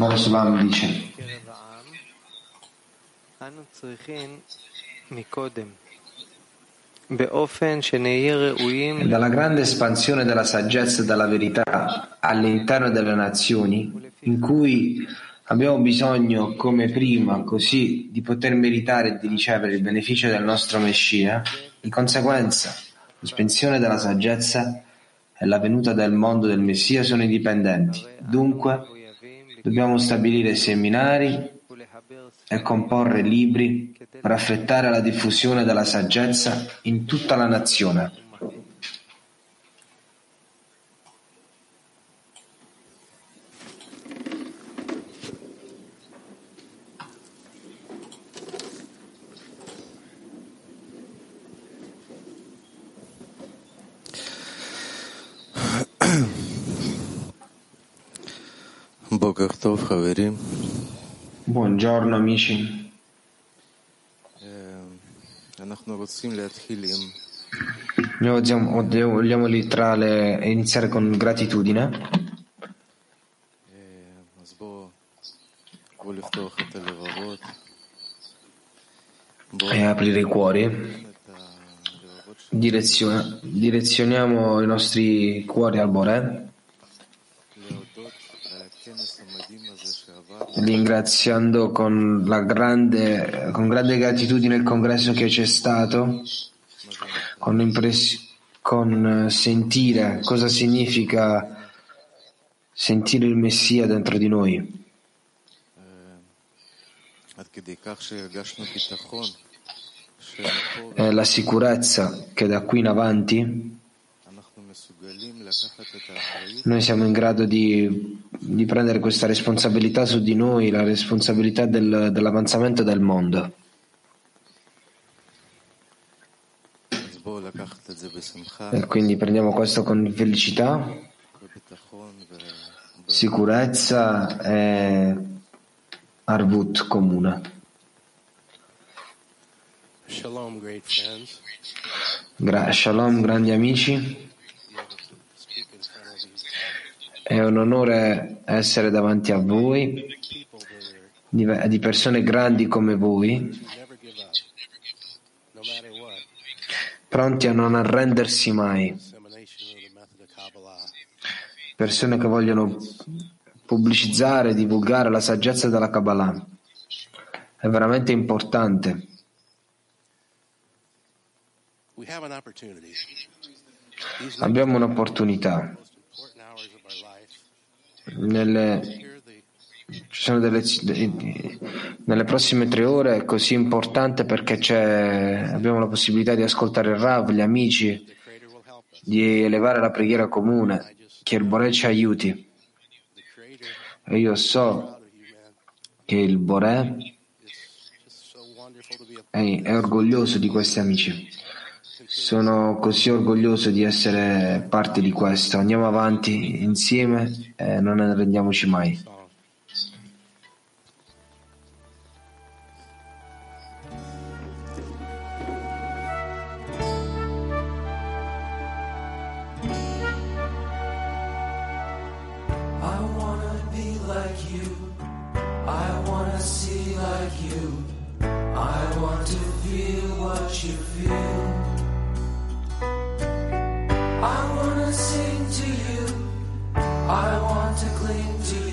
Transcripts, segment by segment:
Maraslam dice dalla grande espansione della saggezza e della verità all'interno delle nazioni, in cui abbiamo bisogno, come prima, così, di poter meritare e di ricevere il beneficio del nostro Messia, di conseguenza, l'espansione della saggezza e la venuta del mondo del Messia sono indipendenti. Dunque, dobbiamo stabilire seminari e comporre libri per affrettare la diffusione della saggezza in tutta la nazione. Buongiorno amici. Noi vogliamo, vogliamo le, iniziare con gratitudine. E aprire i cuori. Direzioniamo i nostri cuori al Bore ringraziando con, grande, con grande gratitudine il congresso che c'è stato, con, con eh, sentire cosa significa sentire il Messia dentro di noi. È la sicurezza che da qui in avanti noi siamo in grado di, di prendere questa responsabilità su di noi, la responsabilità del, dell'avanzamento del mondo. E quindi prendiamo questo con felicità, sicurezza e arvut comune. Gra- shalom, grandi amici è un onore essere davanti a voi, di, persone grandi come voi, pronti a non arrendersi mai, persone che vogliono pubblicizzare, divulgare la saggezza della Kabbalah. È veramente importante. Abbiamo un'opportunità. Nelle, ci sono delle, nelle prossime tre ore è così importante perché abbiamo la possibilità di ascoltare il Rav, gli amici, di elevare la preghiera comune, che il Boré ci aiuti. E io so che il a è, è orgoglioso di questi amici. Sono così orgoglioso di essere parte di questo. Andiamo avanti insieme e non ne rendiamoci mai. Cling to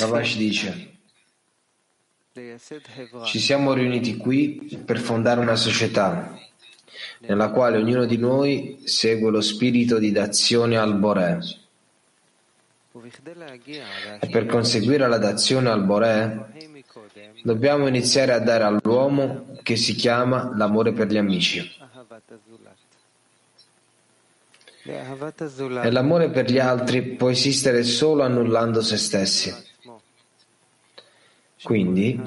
Ravash dice, ci siamo riuniti qui per fondare una società nella quale ognuno di noi segue lo spirito di dazione al Borè. E per conseguire la dazione al Borè dobbiamo iniziare a dare all'uomo che si chiama l'amore per gli amici. E l'amore per gli altri può esistere solo annullando se stessi. Quindi,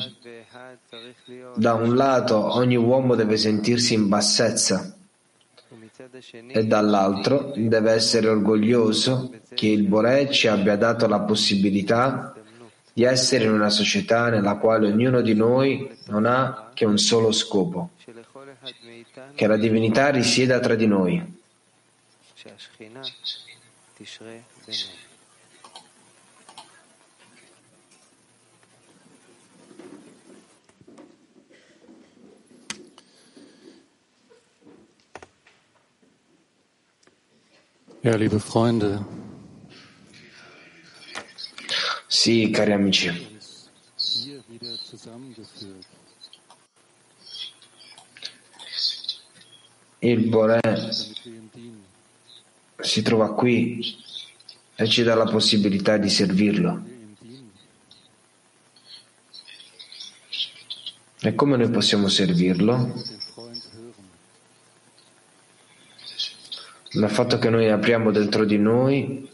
da un lato ogni uomo deve sentirsi in bassezza e dall'altro deve essere orgoglioso che il Boré ci abbia dato la possibilità di essere in una società nella quale ognuno di noi non ha che un solo scopo, che la divinità risieda tra di noi. Ja, liebe Freunde. Sì, cari amici. Il Boré si trova qui e ci dà la possibilità di servirlo. E come noi possiamo servirlo? Dal fatto che noi apriamo dentro di noi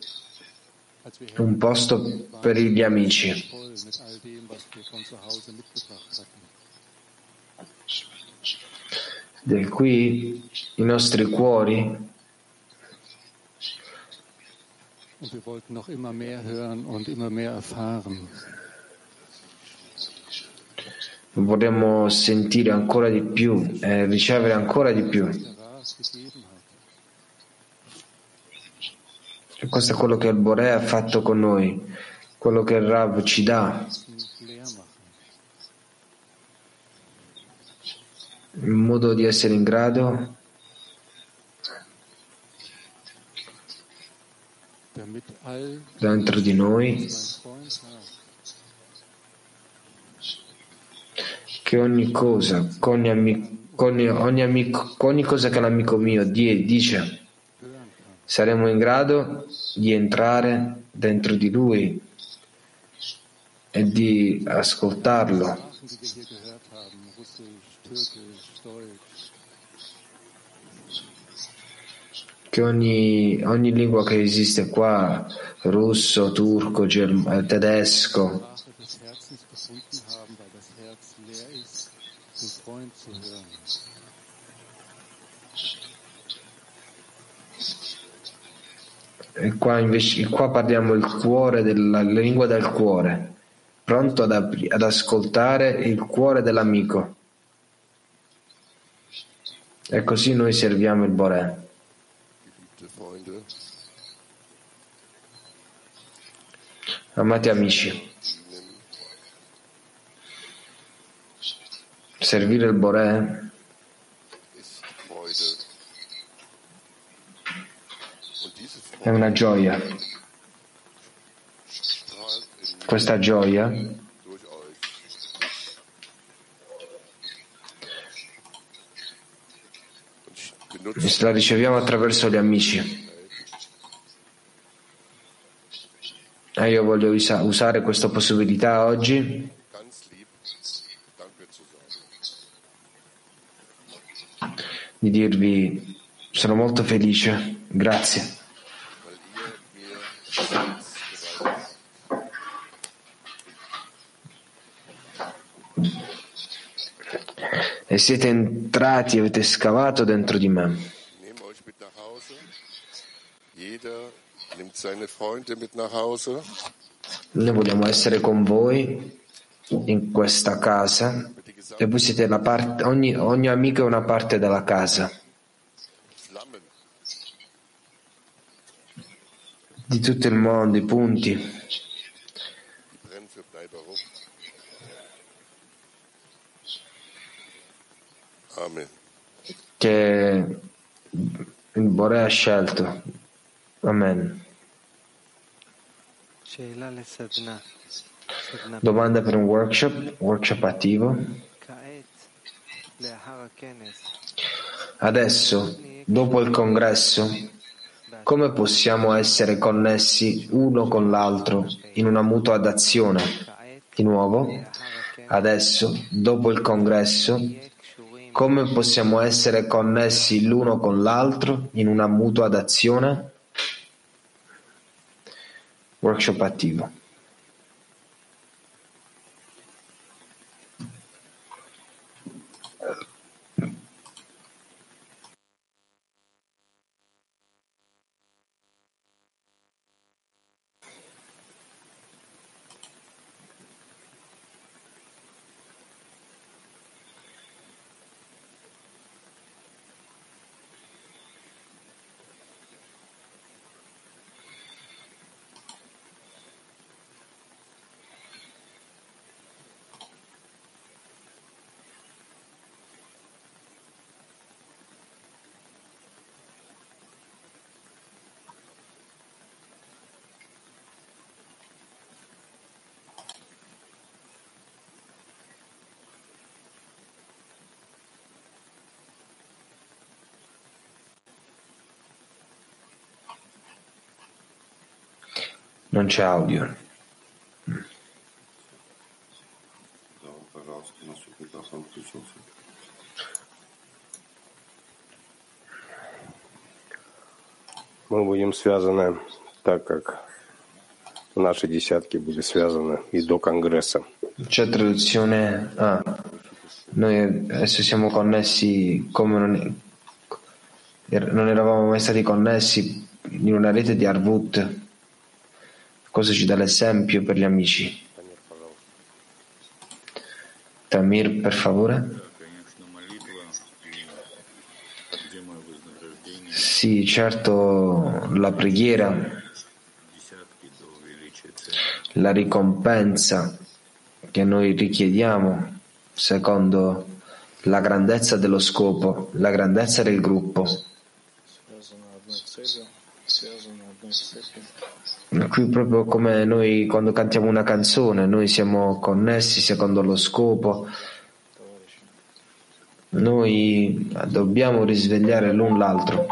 un posto per gli amici. Del qui i nostri cuori Und wir wollten noch immer mehr hören und immer mehr erfahren. vorremmo sentire ancora di più e ricevere ancora di più. E questo è quello che il Bore ha fatto con noi, quello che il Rav ci dà, in modo di essere in grado dentro di noi che ogni cosa, ogni, ami- con ogni amico, ogni cosa che l'amico mio die- dice, saremo in grado di entrare dentro di lui e di ascoltarlo. Che ogni, ogni lingua che esiste qua, russo, turco, germ- eh, tedesco. E qua invece qua parliamo il cuore della la lingua del cuore, pronto ad, ad ascoltare il cuore dell'amico. E così noi serviamo il Boré. Amati amici, servire il Boré è una gioia. Questa gioia la riceviamo attraverso gli amici. E io voglio usa- usare questa possibilità oggi. Di dirvi sono molto felice, grazie, e siete entrati, avete scavato dentro di me. Noi vogliamo essere con voi in questa casa e voi siete la parte, ogni, ogni amico è una parte della casa, di tutto il mondo, i punti, die brennen für Bleiberung. Amen che il Bore ha scelto. Amen. Domanda per un workshop, workshop attivo. Adesso, dopo il congresso, come possiamo essere connessi uno con l'altro in una mutua d'azione? Di nuovo, adesso, dopo il congresso, come possiamo essere connessi l'uno con l'altro in una mutua adazione? Workshop attivo. Non c'è audio. Пожалуйста, насчет микрофон включился. Мы будем связаны так, как наши десятки были связаны и до Конгресса. C'è traduzione. Ah, noi adesso siamo connessi come non, er- non eravamo mai stati connessi in una rete di Arvut. Cosa ci dà l'esempio per gli amici? Tamir, per favore. Sì, certo, la preghiera, la ricompensa che noi richiediamo secondo la grandezza dello scopo, la grandezza del gruppo. Qui proprio come noi quando cantiamo una canzone, noi siamo connessi secondo lo scopo, noi dobbiamo risvegliare l'un l'altro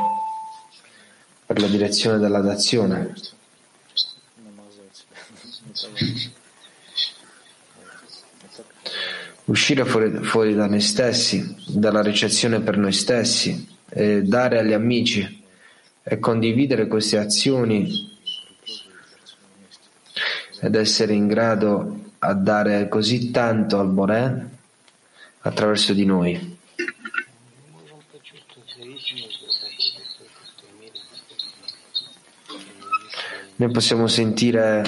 per la direzione dell'adazione. Uscire fuori, fuori da noi stessi, dalla ricezione per noi stessi, e dare agli amici e condividere queste azioni ed essere in grado a dare così tanto al Boré attraverso di noi. Noi possiamo sentire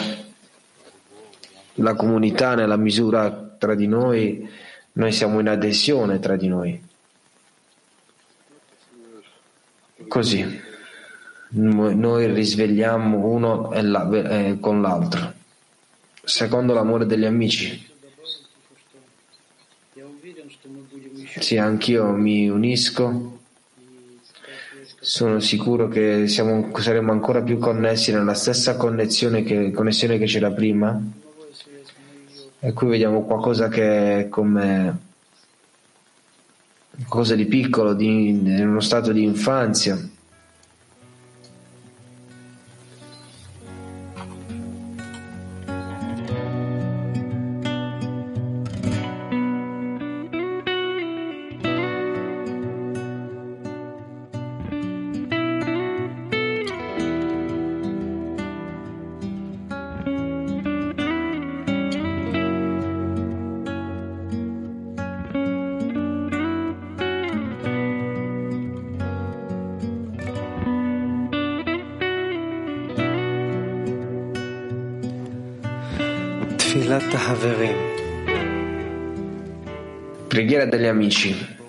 la comunità nella misura tra di noi, noi siamo in adesione tra di noi. Così noi risvegliamo uno con l'altro, secondo l'amore degli amici. Sì, anch'io mi unisco. Sono sicuro che siamo- saremo ancora più connessi nella stessa connessione che, connessione che c'era prima. E qui vediamo qualcosa che è come qualcosa di piccolo, di, in uno stato di infanzia. Preghiera degli amici.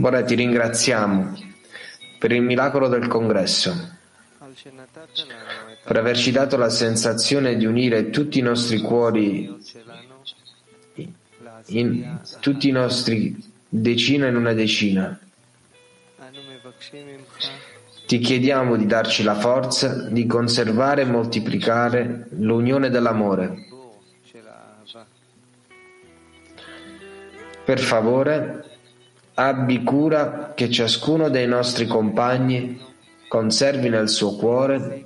Ora ti ringraziamo per il miracolo del congresso, per averci dato la sensazione di unire tutti i nostri cuori, in, tutti i nostri decina in una decina. Ti chiediamo di darci la forza di conservare e moltiplicare l'unione dell'amore. Per favore, abbi cura che ciascuno dei nostri compagni conservi nel suo cuore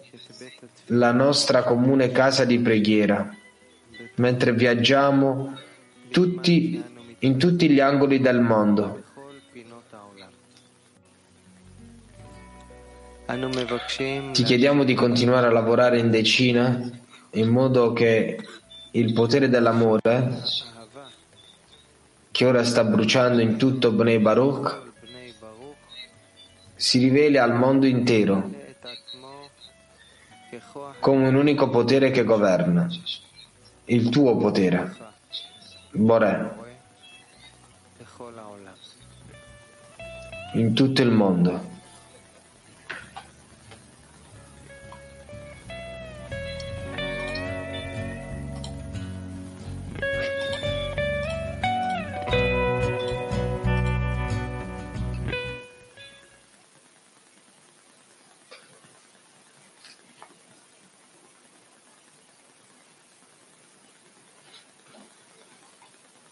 la nostra comune casa di preghiera, mentre viaggiamo tutti, in tutti gli angoli del mondo Ti chiediamo di continuare a lavorare in decina in modo che il potere dell'amore che ora sta bruciando in tutto Bnei Baruch si riveli al mondo intero come un unico potere che governa, il tuo potere, Bore, in tutto il mondo.